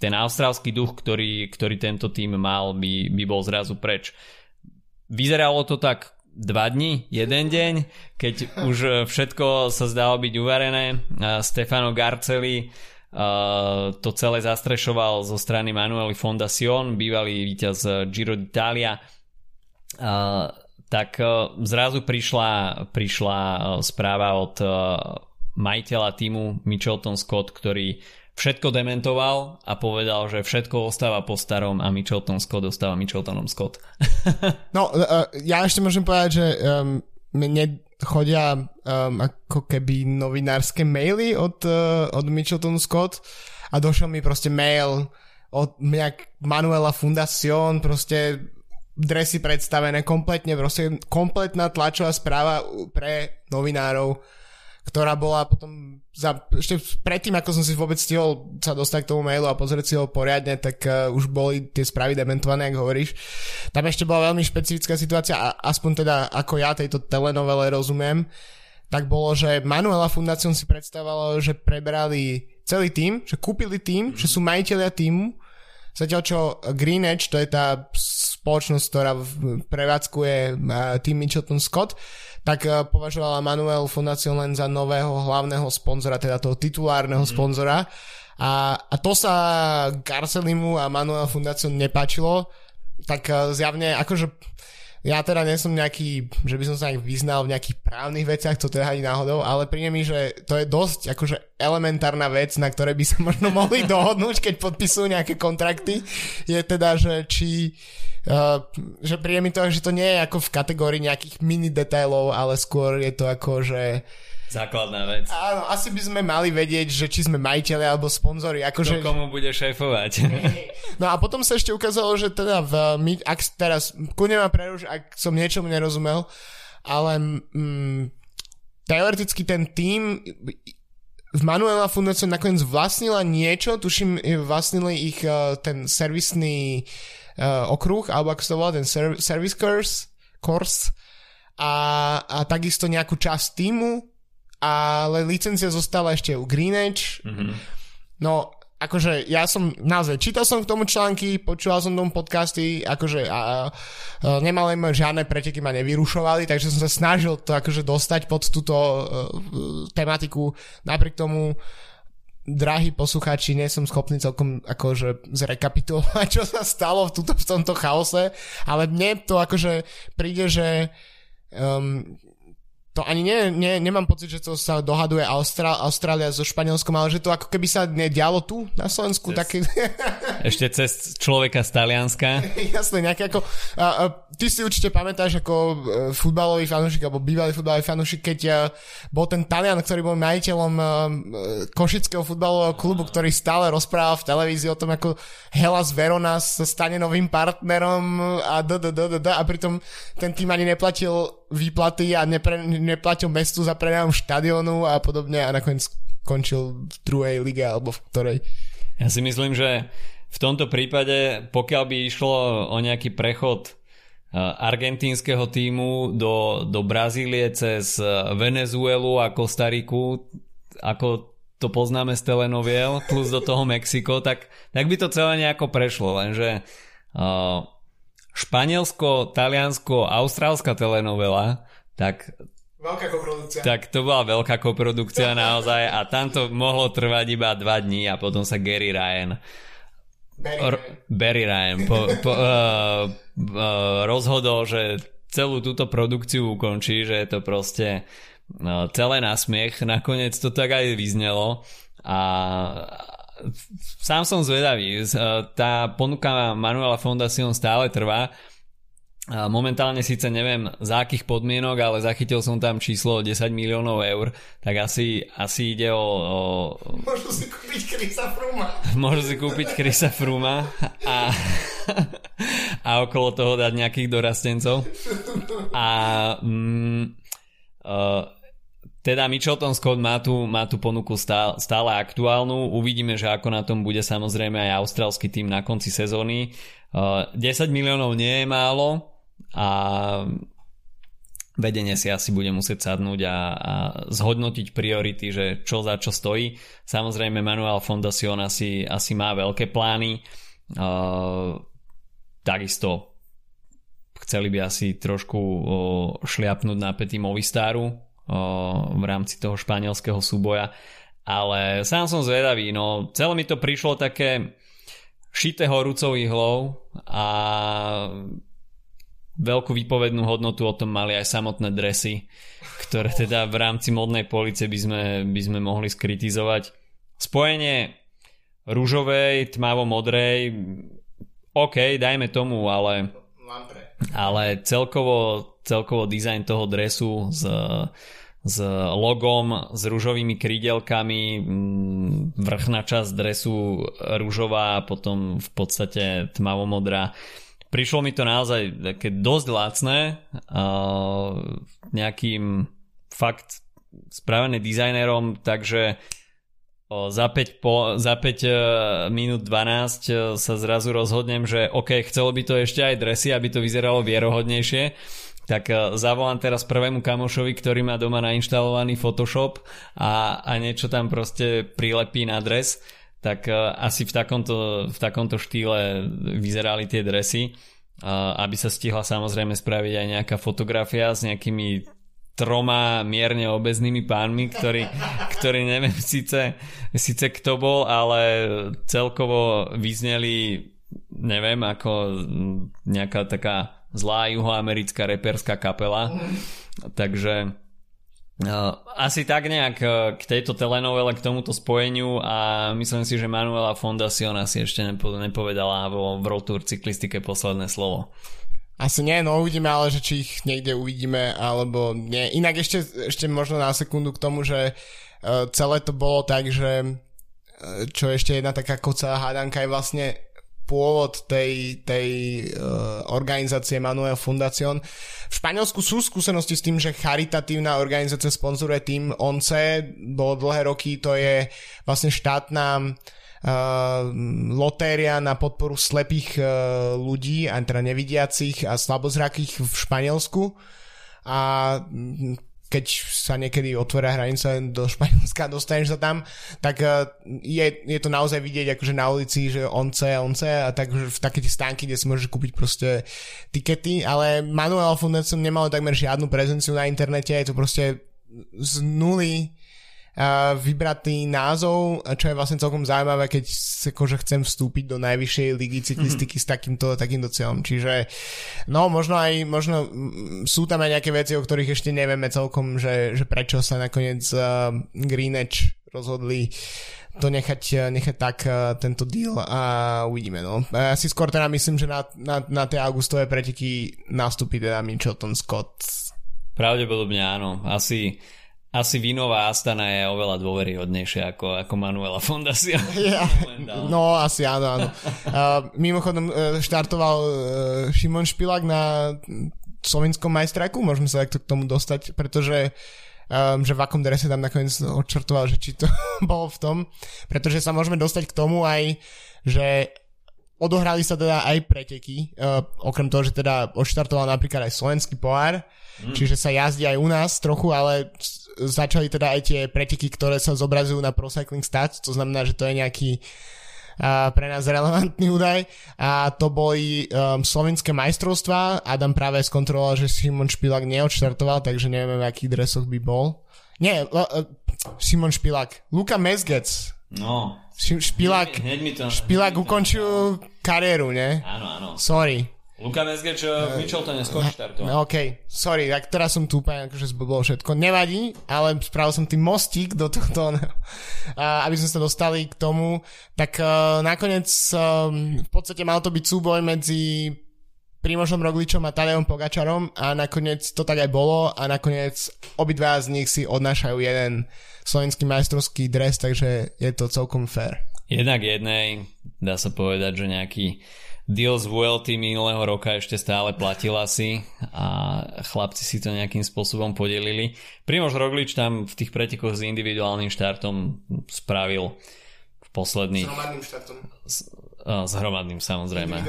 ten austrálsky duch, ktorý, ktorý tento tým mal, by, by bol zrazu preč. Vyzeralo to tak dva dni, jeden deň, keď už všetko sa zdalo byť uvarené. Stefano Garceli to celé zastrešoval zo strany Manueli Fondacion, bývalý víťaz Giro d'Italia. Tak zrazu prišla, prišla správa od majiteľa týmu Michelton Scott, ktorý všetko dementoval a povedal, že všetko ostáva po starom a Michelton Scott ostáva Micheltonom Scott. <laughs> no, ja ešte môžem povedať, že um, mne chodia um, ako keby novinárske maily od, uh, od Michelton Scott a došiel mi proste mail od nejak Manuela Fundacion, proste dresy predstavené kompletne, proste kompletná tlačová správa pre novinárov ktorá bola potom za, ešte predtým, ako som si vôbec stihol sa dostať k tomu mailu a pozrieť si ho poriadne, tak uh, už boli tie správy dementované, ako hovoríš. Tam ešte bola veľmi špecifická situácia, a aspoň teda ako ja tejto telenovele rozumiem, tak bolo, že Manuela Fundacion si predstavovalo, že prebrali celý tým, že kúpili tým, mm-hmm. že sú majiteľia týmu, zatiaľ čo Green Edge, to je tá spoločnosť, ktorá prevádzkuje tým Mitchelton Scott, tak považovala Manuel Fundacion len za nového hlavného sponzora, teda toho titulárneho mm. sponzora. A, a to sa Garcelimu a Manuel Fundacion nepáčilo, tak zjavne akože ja teda nie som nejaký, že by som sa aj vyznal v nejakých právnych veciach, to teda ani náhodou, ale príde mi, že to je dosť akože elementárna vec, na ktorej by sa <laughs> možno mohli dohodnúť, keď podpisujú nejaké kontrakty, je teda, že či Uh, že príde mi to, že to nie je ako v kategórii nejakých mini detailov, ale skôr je to ako, že Základná vec. Áno, asi by sme mali vedieť, že či sme majiteľi alebo sponzori. Akože... Kto komu bude šéfovať. <laughs> no a potom sa ešte ukázalo, že teda v, ak teraz, kľudne ma preruš, ak som niečomu nerozumel, ale mm, teoreticky ten tým v Manuela Fundación nakoniec vlastnila niečo, tuším, vlastnili ich uh, ten servisný uh, okruh, alebo ako sa to volá, ten ser- service course, course a, a takisto nejakú časť týmu ale licencia zostala ešte u Greenedge. Mm-hmm. No, akože ja som naozaj čítal som k tomu články, počúval som tomu podcasty, akože a, a, nemal žiadne preteky ma nevyrušovali, takže som sa snažil to akože dostať pod túto uh, tematiku. Napriek tomu drahí poslucháči, nie som schopný celkom akože zrekapitulovať, čo sa stalo v, tuto, v tomto chaose, ale mne to akože príde, že um, to ani nie, nie, nemám pocit, že to sa dohaduje Austrál, Austrália so Španielskom, ale že to ako keby sa nedialo tu na Slovensku. Cez, také... <laughs> Ešte cez človeka z Talianska. <laughs> Jasné, nejaké ako... A, a, ty si určite pamätáš ako e, futbalový fanúšik alebo bývalý futbalový fanúšik, keď a, e, bol ten Talian, ktorý bol majiteľom a, e, Košického futbalového klubu, ktorý stále rozprával v televízii o tom, ako Hellas Verona sa stane novým partnerom a d, d, d, d, d a pritom ten tým ani neplatil výplaty a nepre, neplatil mestu za prenajom štadionu a podobne a nakoniec skončil v druhej lige alebo v ktorej. Ja si myslím, že v tomto prípade, pokiaľ by išlo o nejaký prechod eh, argentínskeho týmu do, do Brazílie cez eh, Venezuelu a Kostariku, ako to poznáme z telenoviel, plus do toho Mexiko, tak, tak by to celé nejako prešlo, lenže uh, Španielsko, Taliansko, austrálska telenovela, tak Veľká koprodukcia. Tak to bola veľká koprodukcia <laughs> naozaj a tam to mohlo trvať iba dva dní a potom sa Gary Ryan Barry, R- Barry Ryan po, <laughs> po, uh, uh, rozhodol, že celú túto produkciu ukončí, že je to proste uh, celé na smiech. Nakoniec to tak aj vyznelo a sám som zvedavý. Tá ponuka Manuela Fondacion stále trvá. Momentálne síce neviem za akých podmienok, ale zachytil som tam číslo 10 miliónov eur, tak asi, asi ide o, o... Môžu si kúpiť Krisa Fruma. <laughs> Môžu si kúpiť Krisa Fruma a, <laughs> a okolo toho dať nejakých dorastencov. A mm, uh, teda Mitchelton Scott má tú, má tú ponuku stále, stále aktuálnu. Uvidíme, že ako na tom bude samozrejme aj austrálsky tým na konci sezóny. Uh, 10 miliónov nie je málo a vedenie si asi bude musieť sadnúť a, a zhodnotiť priority, že čo za čo stojí. Samozrejme Manuel Fondacion asi, asi má veľké plány. Uh, takisto chceli by asi trošku uh, šliapnúť na pety Movistaru, v rámci toho španielského súboja. Ale sám som zvedavý, no celé mi to prišlo také šité horúcou ihlou a veľkú výpovednú hodnotu o tom mali aj samotné dresy, ktoré teda v rámci modnej police by sme, by sme mohli skritizovať. Spojenie rúžovej, tmavo-modrej, OK, dajme tomu, ale, ale celkovo, celkovo dizajn toho dresu s s logom, s rúžovými krídelkami, mm, vrchná časť dresu rúžová a potom v podstate tmavomodrá. Prišlo mi to naozaj také dosť lacné, nejakým fakt spravené dizajnerom, takže za 5, po, za 5 e, minút 12 e, sa zrazu rozhodnem, že OK, chcelo by to ešte aj dresy, aby to vyzeralo vierohodnejšie tak eh, zavolám teraz prvému kamošovi, ktorý má doma nainštalovaný Photoshop a, a niečo tam proste prilepí na dres, tak uh, asi v takomto, v takomto štýle vyzerali tie dresy. aby sa stihla samozrejme spraviť aj nejaká fotografia s nejakými troma mierne obeznými pánmi, ktorí, <laughs> ktorí neviem síce, síce kto bol, ale celkovo vyzneli neviem, ako nejaká taká zlá juhoamerická reperská kapela. Takže Uh, asi tak nejak uh, k tejto telenovele, k tomuto spojeniu a myslím si, že Manuela Fondacion asi ešte nepo, nepovedala vo World Tour cyklistike posledné slovo. Asi nie, no uvidíme, ale že či ich niekde uvidíme, alebo nie. Inak ešte, ešte možno na sekundu k tomu, že uh, celé to bolo tak, že čo ešte jedna taká kocá hádanka je vlastne pôvod tej, tej uh, organizácie Manuel Fundación. V Španielsku sú skúsenosti s tým, že charitatívna organizácia sponzoruje tým ONCE, bolo dlhé roky, to je vlastne štátna uh, lotéria na podporu slepých uh, ľudí, a teda nevidiacich a slabozrakých v Španielsku. A keď sa niekedy otvoria hranice do Španielska, dostaneš sa tam, tak eh, je, je to naozaj vidieť akože na ulici, že once, once a tak v také tie stánky, kde si môžeš kúpiť proste tikety, ale Manuel Fundation nemal takmer žiadnu prezenciu na internete, je to proste z nuly vybratý názov, čo je vlastne celkom zaujímavé, keď akože chcem vstúpiť do najvyššej ligy cyklistiky mm-hmm. s takýmto, takýmto cieľom. Čiže no možno aj možno sú tam aj nejaké veci, o ktorých ešte nevieme celkom, že, že prečo sa nakoniec uh, Greenwich rozhodli to nechať, nechať tak uh, tento deal a uvidíme. No. Ja si skôr teda myslím, že na, na, na tie augustové preteky nastúpi teda Mitchelton Scott. Pravdepodobne áno. Asi asi Vinová Astana je oveľa dôveryhodnejšia ako, ako Manuela Fondacia. Ja, no, asi áno, áno. Uh, mimochodom uh, štartoval uh, Šimon Špilák na slovenskom majstraku, môžeme sa takto k tomu dostať, pretože um, že v akom drese tam nakoniec odčartoval, že či to <laughs> bolo v tom, pretože sa môžeme dostať k tomu aj, že odohrali sa teda aj preteky, uh, okrem toho, že teda odštartoval napríklad aj slovenský pohár, mm. čiže sa jazdí aj u nás trochu, ale začali teda aj tie preteky, ktoré sa zobrazujú na Pro Cycling Stats, to znamená, že to je nejaký a pre nás relevantný údaj a to boli um, slovenské majstrovstvá. Adam práve skontroloval, že Simon Špilák neodštartoval, takže neviem, v akých dresoch by bol. Nie, uh, Simon Špilák. Luka Mezgec. No. Špilák, hneď, hneď to, Špilák ukončil kariéru, ne? Áno, áno. Sorry. Luka Mesgeč uh, v Mitcheltone skôr štartoval. No, OK, sorry, tak teraz som tu úplne akože zblbol všetko. Nevadí, ale spravil som tým mostík do tohto, <laughs> aby sme sa dostali k tomu. Tak uh, nakoniec um, v podstate mal to byť súboj medzi Primožom Rogličom a Tadejom Pogačarom a nakoniec to tak aj bolo a nakoniec obidva z nich si odnášajú jeden slovenský majstrovský dres, takže je to celkom fair. Jednak jednej, dá sa povedať, že nejaký deal z VLT minulého roka ešte stále platil asi a chlapci si to nejakým spôsobom podelili. Primož Roglič tam v tých pretekoch s individuálnym štartom spravil v posledných... S hromadným štartom. S, hromadným samozrejme.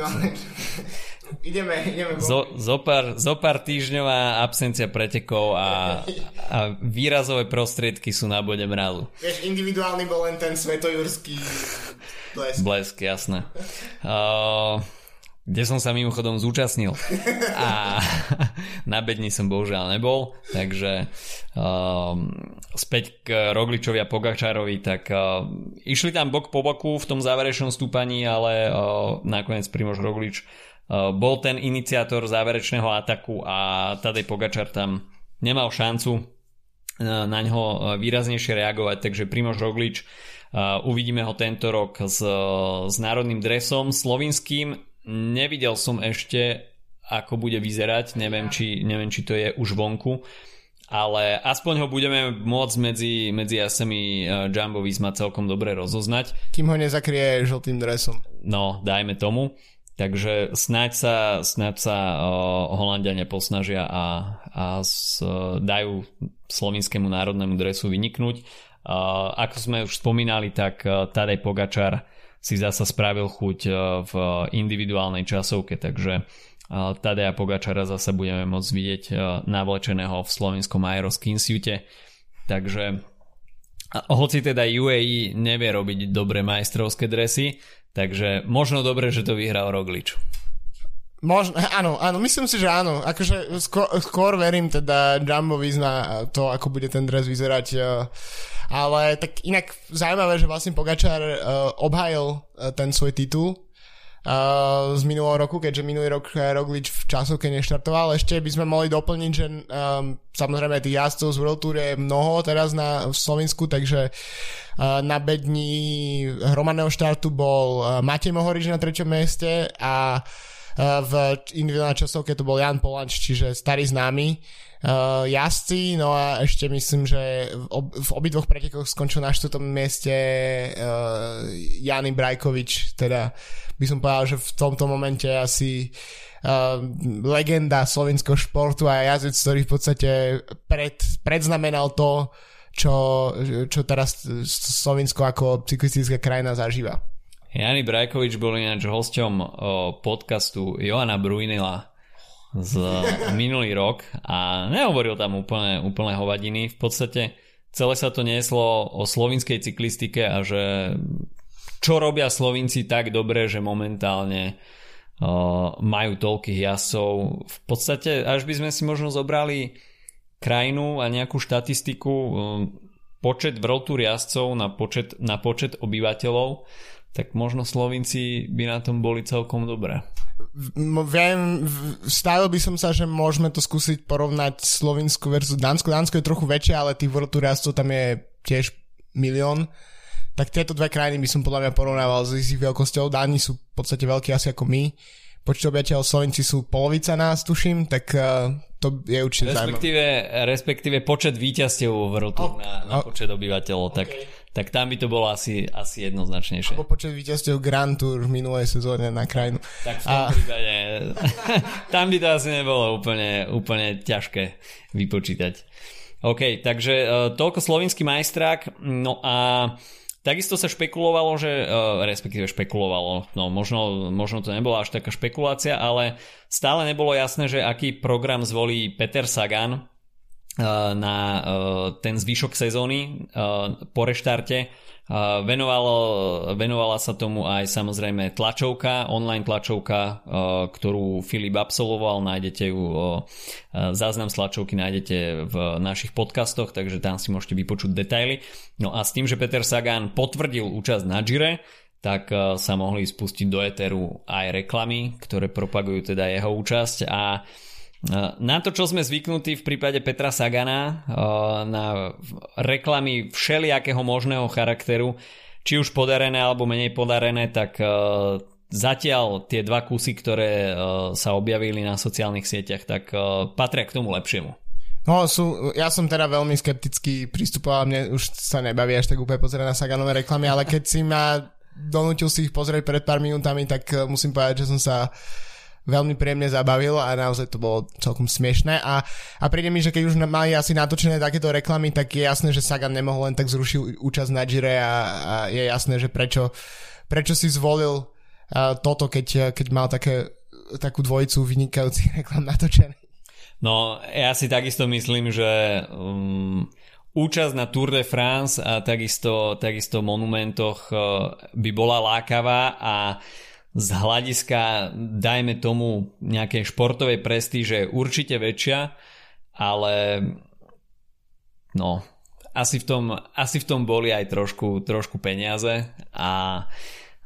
<laughs> ideme, ideme. Zo, zopár, zopár týždňová absencia pretekov a, a výrazové prostriedky sú na bode mrazu. Vieš, individuálny bol len ten svetojurský blesk. Blesk, jasné. Uh, kde som sa mimochodom zúčastnil. A <laughs> na bedni som bohužiaľ nebol, takže um, späť k Rogličovi a Pogačárovi, tak uh, išli tam bok po boku v tom záverečnom stúpaní, ale uh, nakoniec Primož Roglič uh, bol ten iniciátor záverečného ataku a Tadej Pogačar tam nemal šancu uh, na ňo výraznejšie reagovať, takže Primož Roglič Uh, uvidíme ho tento rok s, s národným dresom slovinským. Nevidel som ešte, ako bude vyzerať, neviem či, neviem, či to je už vonku, ale aspoň ho budeme môcť medzi, medzi jasemi uh, Jumbo Visma celkom dobre rozoznať. Kým ho nezakrie žltým dresom. No, dajme tomu. Takže snáď sa, snáď sa uh, Holandiania posnažia a, a s, uh, dajú slovinskému národnému dresu vyniknúť ako sme už spomínali, tak e, Tadej Pogačar si zasa spravil chuť e, v individuálnej časovke, takže e, Tadeja Pogačara zase budeme môcť vidieť navlečeného v slovenskom Aeroskinsiute. Takže hoci teda UAE nevie robiť dobré majstrovské dresy, takže možno dobre, že to vyhral Roglič. Možno, áno, áno, myslím si, že áno. Akože skôr, skôr verím teda Jumbo na to, ako bude ten dres vyzerať. Eh, ale tak inak zaujímavé, že vlastne Pogačar uh, obhajil uh, ten svoj titul uh, z minulého roku, keďže minulý rok Roglič v časovke neštartoval. Ešte by sme mohli doplniť, že um, samozrejme tých jazdcov z World Tour je mnoho teraz na, v Slovensku, takže uh, na bední hromadného štartu bol uh, Matej Mohorič na treťom mieste a v individuálnej časovke to bol Jan Polanč, čiže starý známy uh, jazdci, no a ešte myslím, že v, ob, v obidvoch pretekoch skončil na štvrtom mieste uh, Jany Brajkovič, teda by som povedal, že v tomto momente asi uh, legenda slovenského športu a jazdec, ktorý v podstate pred, predznamenal to, čo, čo teraz Slovensko ako cyklistická krajina zažíva. Jani Brajkovič bol ináč hosťom podcastu Joana Bruinila z <laughs> minulý rok a nehovoril tam úplne, úplne hovadiny. V podstate celé sa to nieslo o slovinskej cyklistike a že čo robia Slovinci tak dobre, že momentálne uh, majú toľkých jazdcov. V podstate, až by sme si možno zobrali krajinu a nejakú štatistiku, uh, počet World Tour jazdcov na počet, na počet obyvateľov, tak možno Slovinci by na tom boli celkom dobré. Viem, stavil by som sa, že môžeme to skúsiť porovnať Slovinsku versus Dánsko. Dánsko je trochu väčšie, ale tých World Tour tam je tiež milión. Tak tieto dve krajiny by som podľa mňa porovnával s ich veľkosťou. Dáni sú v podstate veľkí asi ako my. Počet obyvateľov Slovenci sú polovica nás, tuším, tak uh, to je určite respektíve, respektíve počet víťazstiev World Tour okay. na, na počet obyvateľov. Okay. Tak tak tam by to bolo asi, asi jednoznačnejšie. Ako počet víťazstiev Grand Tour v minulej sezóne na krajinu. Tak v tom a... prípade, <laughs> tam by to asi nebolo úplne, úplne ťažké vypočítať. OK, takže uh, toľko slovinský majstrák. No a takisto sa špekulovalo, že, uh, respektíve špekulovalo, no možno, možno to nebola až taká špekulácia, ale stále nebolo jasné, že aký program zvolí Peter Sagan, na eh, ten zvyšok sezóny eh, po reštarte. Venovalo, venovala sa tomu aj samozrejme tlačovka, online tlačovka, ktorú Filip absolvoval, nájdete ju, záznam z tlačovky nájdete v našich podcastoch, takže tam si môžete vypočuť detaily. No a s tým, že Peter Sagan potvrdil účasť na Gire, tak sa mohli spustiť do Eteru aj reklamy, ktoré propagujú teda jeho účasť a na to, čo sme zvyknutí v prípade Petra Sagana, na reklamy všelijakého možného charakteru, či už podarené alebo menej podarené, tak zatiaľ tie dva kusy, ktoré sa objavili na sociálnych sieťach, tak patria k tomu lepšiemu. No, sú, ja som teda veľmi skeptický pristupoval, mne už sa nebaví až tak úplne pozerať na Saganové reklamy, ale keď si ma donútil si ich pozrieť pred pár minútami, tak musím povedať, že som sa veľmi príjemne zabavilo a naozaj to bolo celkom smiešné a, a príde mi, že keď už mali asi natočené takéto reklamy, tak je jasné, že Sagan nemohol len tak zrušiť účasť na Gire a, a je jasné, že prečo, prečo si zvolil uh, toto, keď, keď mal také, takú dvojicu vynikajúcich <laughs> reklam natočené. No, ja si takisto myslím, že um, účasť na Tour de France a takisto, takisto monumentoch uh, by bola lákavá a uh, z hľadiska, dajme tomu, nejakej športovej prestíže určite väčšia, ale no, asi v tom, asi v tom boli aj trošku, trošku peniaze a,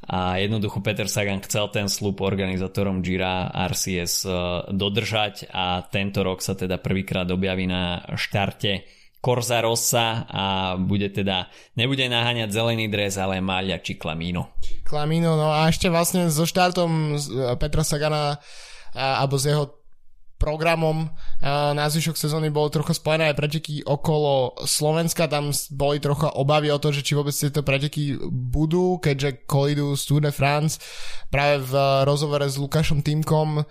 a jednoducho Peter Sagan chcel ten slúb organizátorom Gira RCS eh, dodržať a tento rok sa teda prvýkrát objaví na štarte Corsa Rossa a bude teda, nebude naháňať zelený dres, ale Malia či Klamino. Klamino, no a ešte vlastne so štartom Petra Sagana alebo s jeho programom na zvyšok sezóny bolo trochu spojené aj preteky okolo Slovenska, tam boli trocha obavy o to, že či vôbec tieto preteky budú, keďže kolidu z Tour de France práve v rozhovore s Lukášom Týmkom uh,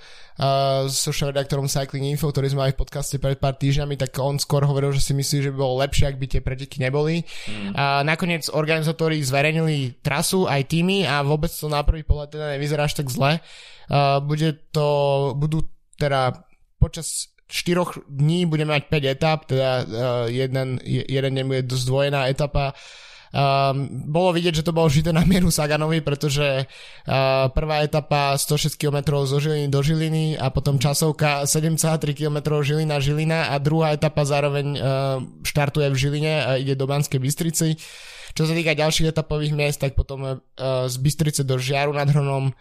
so šéf-redaktorom Cycling Info, ktorý sme mali v podcaste pred pár týždňami, tak on skôr hovoril, že si myslí, že by bolo lepšie, ak by tie preteky neboli. Mm. A nakoniec organizátori zverejnili trasu aj týmy a vôbec to na prvý pohľad teda nevyzerá až tak zle. Uh, bude to, budú teda počas 4 dní budeme mať 5 etap, teda uh, jeden, jeden deň bude zdvojená etapa Um, bolo vidieť, že to bolo žité na mieru Saganovi, pretože uh, prvá etapa 106 km zo Žiliny do Žiliny a potom časovka 7,3 km Žilina Žilina a druhá etapa zároveň uh, štartuje v Žiline a ide do Banskej Bystrici. Čo sa týka ďalších etapových miest, tak potom uh, z Bystrice do Žiaru nad Hronom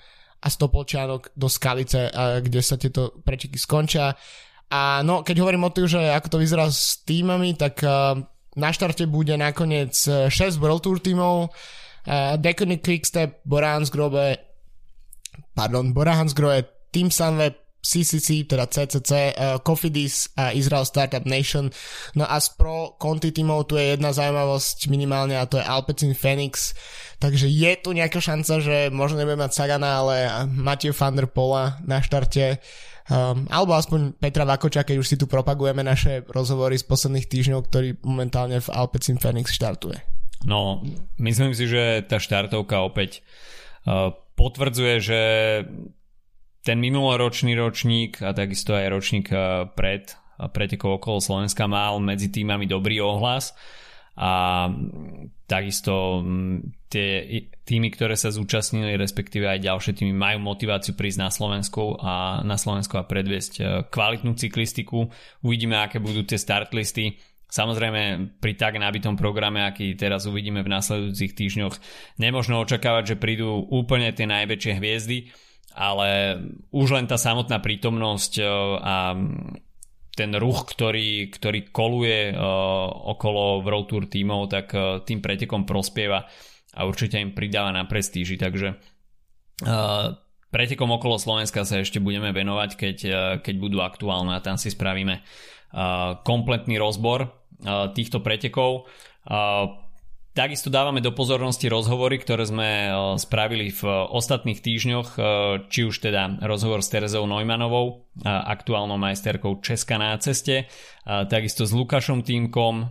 a Stopolčianok do Skalice, kde sa tieto prečiky skončia. A no, keď hovorím o tým, že ako to vyzerá s týmami, tak uh, na štarte bude nakoniec 6 e, World Tour tímov, uh, Deconic Quickstep, Borans Grobe, pardon, Borans Team Sunweb, CCC, teda CCC, uh, Cofidis a Israel Startup Nation. No a z pro Conti tímov tu je jedna zaujímavosť minimálne a to je Alpecin Phoenix. Takže je tu nejaká šanca, že možno nebudeme mať Sagana, ale Matej van der Pola na štarte. Um, alebo aspoň Petra Vakoča, keď už si tu propagujeme naše rozhovory z posledných týždňov, ktorý momentálne v Alpecin Phoenix štartuje. No, myslím si, že tá štartovka opäť uh, potvrdzuje, že ten minuloročný ročník a takisto aj ročník uh, pred pretekov okolo Slovenska mal medzi týmami dobrý ohlas a takisto tie týmy, ktoré sa zúčastnili, respektíve aj ďalšie týmy majú motiváciu prísť na Slovensku a na Slovensku a predviesť e, kvalitnú cyklistiku. Uvidíme, aké budú tie startlisty. Samozrejme, pri tak nabitom programe, aký teraz uvidíme v nasledujúcich týždňoch, nemožno očakávať, že prídu úplne tie najväčšie hviezdy, ale už len tá samotná prítomnosť e, a ten ruch, ktorý, ktorý koluje uh, okolo World Tour tímov, tak uh, tým pretekom prospieva a určite im pridáva na prestíži, takže pretekom okolo Slovenska sa ešte budeme venovať, keď, keď budú aktuálne a tam si spravíme kompletný rozbor týchto pretekov. Takisto dávame do pozornosti rozhovory, ktoré sme e, spravili v ostatných týždňoch, e, či už teda rozhovor s Terezou Neumannovou, aktuálnou majsterkou Česka na ceste, takisto s Lukášom Týmkom,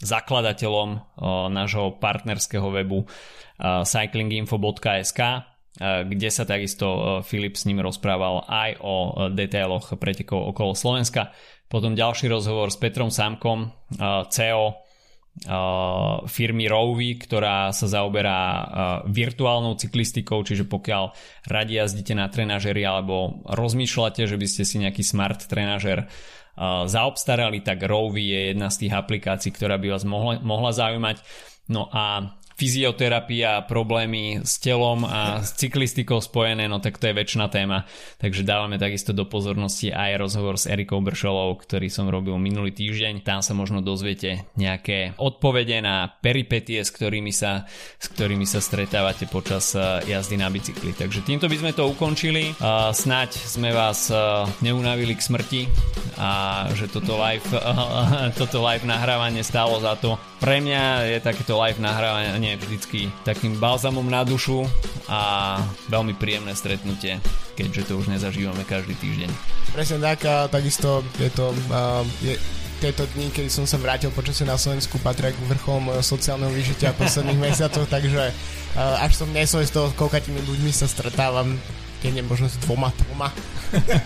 zakladateľom nášho partnerského webu cyclinginfo.sk, kde sa takisto Filip s ním rozprával aj o detailoch pretekov okolo Slovenska. Potom ďalší rozhovor s Petrom Samkom, CEO firmy Rowy, ktorá sa zaoberá virtuálnou cyklistikou, čiže pokiaľ radi jazdíte na trenažeri alebo rozmýšľate, že by ste si nejaký smart trenažer zaobstarali, tak Rowy je jedna z tých aplikácií, ktorá by vás mohla, mohla zaujímať. No a fyzioterapia, problémy s telom a s cyklistikou spojené, no tak to je väčšina téma. Takže dávame takisto do pozornosti aj rozhovor s Erikou Bršovou, ktorý som robil minulý týždeň. Tam sa možno dozviete nejaké odpovede na peripetie, s ktorými sa, s ktorými sa stretávate počas eh, jazdy na bicykli. Takže týmto by sme to ukončili. Snaď sme vás eh, neunavili k smrti a že toto live, <laughs> toto live nahrávanie stálo za to. Pre mňa je takéto live nahrávanie je vždycky takým balzamom na dušu a veľmi príjemné stretnutie, keďže to už nezažívame každý týždeň. Presne tak a takisto je to uh, je, tieto dni, keď som sa vrátil počasie na Slovensku, patria k vrcholom sociálneho vyžitia posledných <laughs> mesiacov, takže uh, až som nesol z toho, koľkatými ľuďmi sa stretávam, keď možno s dvoma, dvoma.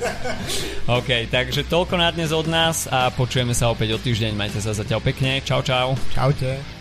<laughs> OK, takže toľko na dnes od nás a počujeme sa opäť o týždeň. Majte sa zatiaľ pekne. Čau, čau. Čaute.